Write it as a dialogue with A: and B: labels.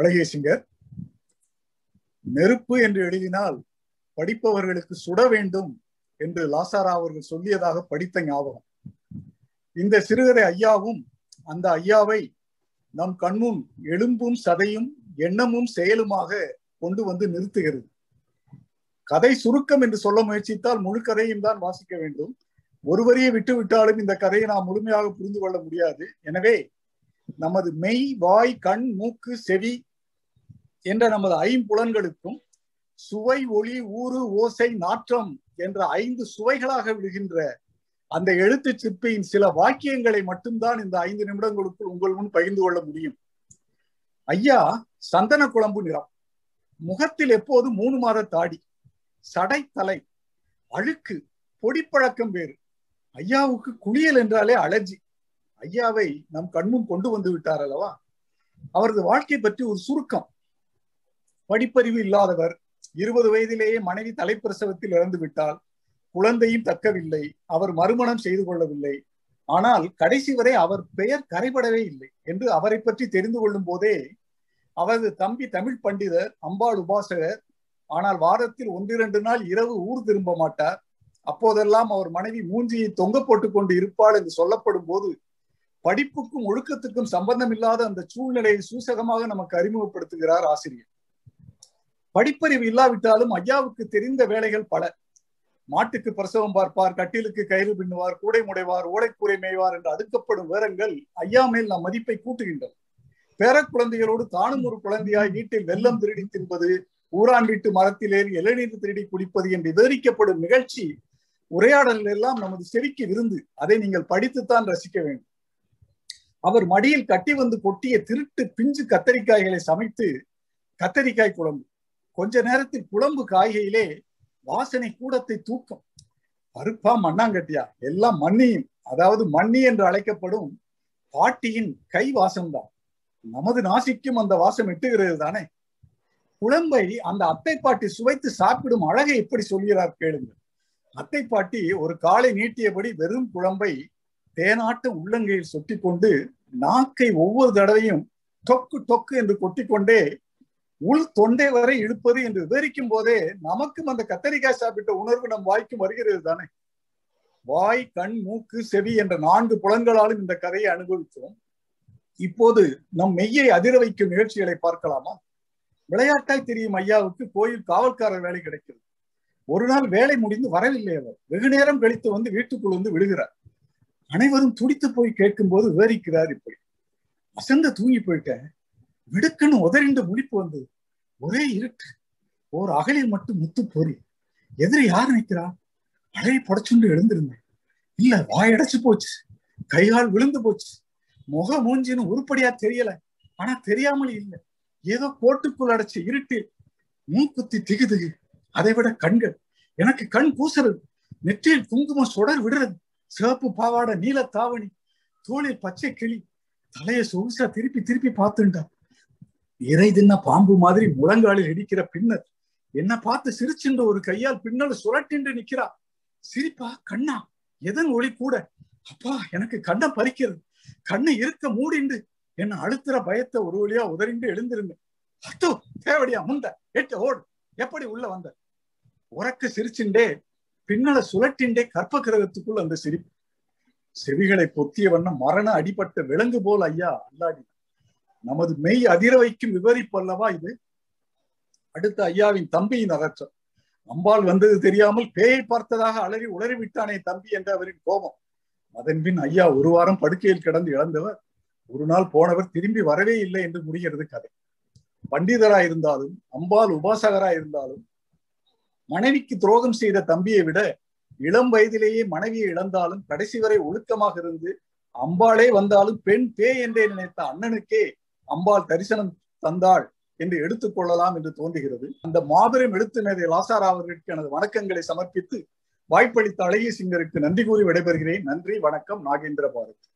A: அழகிய சிங்கர் நெருப்பு என்று எழுதினால் படிப்பவர்களுக்கு சுட வேண்டும் என்று லாசாரா அவர்கள் சொல்லியதாக படித்த ஞாபகம். இந்த சிறுகதை ஐயாவும் அந்த ஐயாவை நம் கண்முன் எலும்பும் சதையும் எண்ணமும் செயலுமாக கொண்டு வந்து நிறுத்துகிறது. கதை சுருக்கம் என்று சொல்ல முயற்சித்தால் முழு கதையும் தான் வாசிக்க வேண்டும். ஒருவரையே விட்டு விட்டாலும் இந்த கதையை நாம் முழுமையாக புரிந்து கொள்ள முடியாது. எனவே நமது மெய் வாய் கண் மூக்கு செவி என்ற நமது ஐம்புலன்களுக்கும் சுவை ஒளி ஊறு ஓசை நாற்றம் என்ற ஐந்து சுவைகளாக விடுகின்ற அந்த எழுத்து சிற்பியின் சில வாக்கியங்களை மட்டும்தான் இந்த ஐந்து நிமிடங்களுக்குள் உங்கள் முன் பகிர்ந்து கொள்ள முடியும். ஐயா சந்தன குழம்பு நிறம். முகத்தில் எப்போது மூணு மாத தாடி. சடை தலை. அழுக்கு. பொடிப்பழக்கம் வேறு. ஐயாவுக்கு குளியல் என்றாலே அலர்ஜி. ஐயாவை நம் கண்முன் கொண்டு வந்து விட்டார் அல்லவா? அவரது வாழ்க்கை பற்றி ஒரு சுருக்கம். படிப்பறிவு இல்லாதவர் இருபது வயதிலேயே மனைவி தலைப்பிரசவத்தில் இறந்து விட்டால் குழந்தையும் தக்கவில்லை. அவர் மறுமணம் செய்து கொள்ளவில்லை. ஆனால் கடைசி வரை அவர் பெயர் கரைபடவே இல்லை என்று அவரை பற்றி தெரிந்து கொள்ளும் போதே அவரது தம்பி தமிழ் பண்டிதர் அம்பாள் உபாசகர் ஆனால் வாரத்தில் ஒன்றிரண்டு நாள் இரவு ஊர் திரும்ப மாட்டார். அப்போதெல்லாம் அவர் மனைவி மூஞ்சியை தொங்க போட்டுக் கொண்டு இருப்பாள் என்று சொல்லப்படும் போது படிப்புக்கும் ஒழுக்கத்துக்கும் சம்பந்தம் இல்லாத அந்த சூழ்நிலையை சூசகமாக நமக்கு அறிமுகப்படுத்துகிறார் ஆசிரியர். படிப்பறிவு இல்லாவிட்டாலும் ஐயாவுக்கு தெரிந்த வேலைகள் பல. மாட்டுக்கு பிரசவம் பார்ப்பார் கட்டிலுக்கு கயிறு பின்னுவார் கூடை முடைவார் ஓடைக்கூரை மேய்வார் என்று அடுக்கப்படும் விவரங்கள் ஐயா மேல் நம் மதிப்பை கூட்டுகின்றன. பேர குழந்தைகளோடு தானும் ஒரு குழந்தையாய் வீட்டில் வெள்ளம் திருடி தின்பது ஊரான் வீட்டு மரத்தில் ஏறி இளநீர் திருடி குடிப்பது என்று விவரிக்கப்படும் நிகழ்ச்சி உரையாடல் எல்லாம் நமது செவிக்கு விருந்து. அதை நீங்கள் படித்துத்தான் ரசிக்க வேண்டும். அவர் மடியில் கட்டி வந்து கொட்டிய திருட்டு பிஞ்சு கத்தரிக்காய்களை சமைத்து கத்தரிக்காய் குழம்பு. கொஞ்ச நேரத்தில் குழம்பு காய்கையிலே வாசனை கூடத்தை தூக்கும். பருப்பா மண்ணாங்கட்டியா? எல்லாம் மண்ணியும் அதாவது மண்ணி என்று அழைக்கப்படும் பாட்டியின் கை வாசம்தான். நமது நாசிக்கும் அந்த வாசம் எட்டுகிறது தானே? குழம்பை அந்த அத்தை பாட்டி சுவைத்து சாப்பிடும் அழகை எப்படி சொல்கிறார் கேளுங்கள். அத்தை பாட்டி ஒரு காலை நீட்டியபடி வெறும் குழம்பை தேனாட்டு உள்ளங்கையில் சொட்டி கொண்டு நாக்கை ஒவ்வொரு தடவையும் தொக்கு தொக்கு என்று கொட்டிக்கொண்டே உள் தொண்டை வரை இழுப்பது என்று விவரிக்கும் போதே நமக்கும் அந்த கத்தரிக்காய் சாப்பிட்ட உணர்வு நம் வாய்க்கும் வருகிறது தானே? வாய் கண் மூக்கு செவி என்ற நான்கு புலங்களாலும் இந்த கதையை அனுபவித்தோம். இப்போது நம் மெய்யை அதிர வைக்கும் நிகழ்ச்சிகளை பார்க்கலாமா? விளையாட்டாய் தெரியும் ஐயாவுக்கு கோயில் காவல்காரர் வேலை கிடைக்கிறது. ஒரு நாள் வேலை முடிந்து வரவில்லை அவர். வெகு நேரம் கழித்து வந்து வீட்டுக்குள் வந்து விடுகிறார். அனைவரும் துடித்து போய் கேட்கும் போது விவரிக்கிறார் இப்படி. அசந்த தூங்கி போயிட்டேன். விடுக்குன்னு உதறிண்டு முடிப்பு வந்தது. ஒரே இருட்டு. ஓர் அகலில் மட்டும் முத்து பொறி. எதிரி யார் நிற்கிறா? அலையை புடச்சுண்டு எழுந்திருந்தேன். இல்ல வாயடைச்சு போச்சு. கைகால் விழுந்து போச்சு. முக மூஞ்சின்னு உருப்படியா தெரியல. ஆனா தெரியாமல் இல்லை. ஏதோ கோட்டுக்குள் அடைச்ச இருட்டில் மூக்குத்தி திகு திகு அதை விட கண்கள். எனக்கு கண் கூசுறது. நெற்றியில் குங்குமம் சுடர் விடுறது. சிவப்பு பாவாடை நீல தாவணி. தோளில் பச்சை கிளி. தலையை சொகுசா திருப்பி திருப்பி பார்த்துட்டான் இறை தின்ன பாம்பு மாதிரி முழங்காலில் இடிக்கிற பின்னர் என்ன பார்த்து சிரிச்சின்ற ஒரு கையால் பின்னல் சுரட்டின்று நிக்கிறா சிரிப்பா கண்ணா எதன் ஒளி கூட? அப்பா எனக்கு கண்ணை பறிக்கிறது. கண்ணை இருக்க மூடிண்டு என்ன அழுத்துற பயத்தை ஒரு வழியா உதறிண்டு எழுந்திருந்தேன். அத்தோ தேவடியா முந்த எட்டு ஓடு எப்படி உள்ள வந்த? உறக்க சிரிச்சுண்டே பின்னலை சுழட்டின்றே கற்ப கிரகத்துக்குள் அந்த சிரிப்பு. செவிகளை பொத்திய வண்ணம் மரண அடிபட்ட விலங்கு போல் ஐயா அல்லாடி. நமது மெய் அதிர வைக்கும் விவரிப்பு அல்லவா இது? அடுத்த ஐயாவின் தம்பியின் அகற்றம். அம்பாள் வந்தது தெரியாமல் பேயை பார்த்ததாக அலறி உளறி விட்டானே தம்பி என்ற அவரின் கோபம். அதன்பின் ஐயா ஒரு வாரம் படுக்கையில் கிடந்து இழந்தவர் ஒரு நாள் போனவர் திரும்பி வரவே இல்லை என்று முடிகிறது கதை. பண்டிதராய் இருந்தாலும் அம்பாள் உபாசகராய் இருந்தாலும் மனைவிக்கு துரோகம் செய்த தம்பியை விட இளம் வயதிலேயே மனைவியை இழந்தாலும் கடைசி வரை ஒழுக்கமாக இருந்து அம்பாளே வந்தாலும் பெண் பேய் என்றே நினைத்த அண்ணனுக்கே அம்பாள் தரிசனம் தந்தாள் என்று எடுத்துக்கொள்ளலாம் என்று தோன்றுகிறது. அந்த மாபெரும் எழுத்து மேதை லாசாரா அவர்களுக்கு எனது வணக்கங்களை சமர்ப்பித்து வாய்ப்பளித்த அழகிய சிங்கருக்கு நன்றி கூறி விடைபெறுகிறேன். நன்றி வணக்கம் நாகேந்திர பாரத்.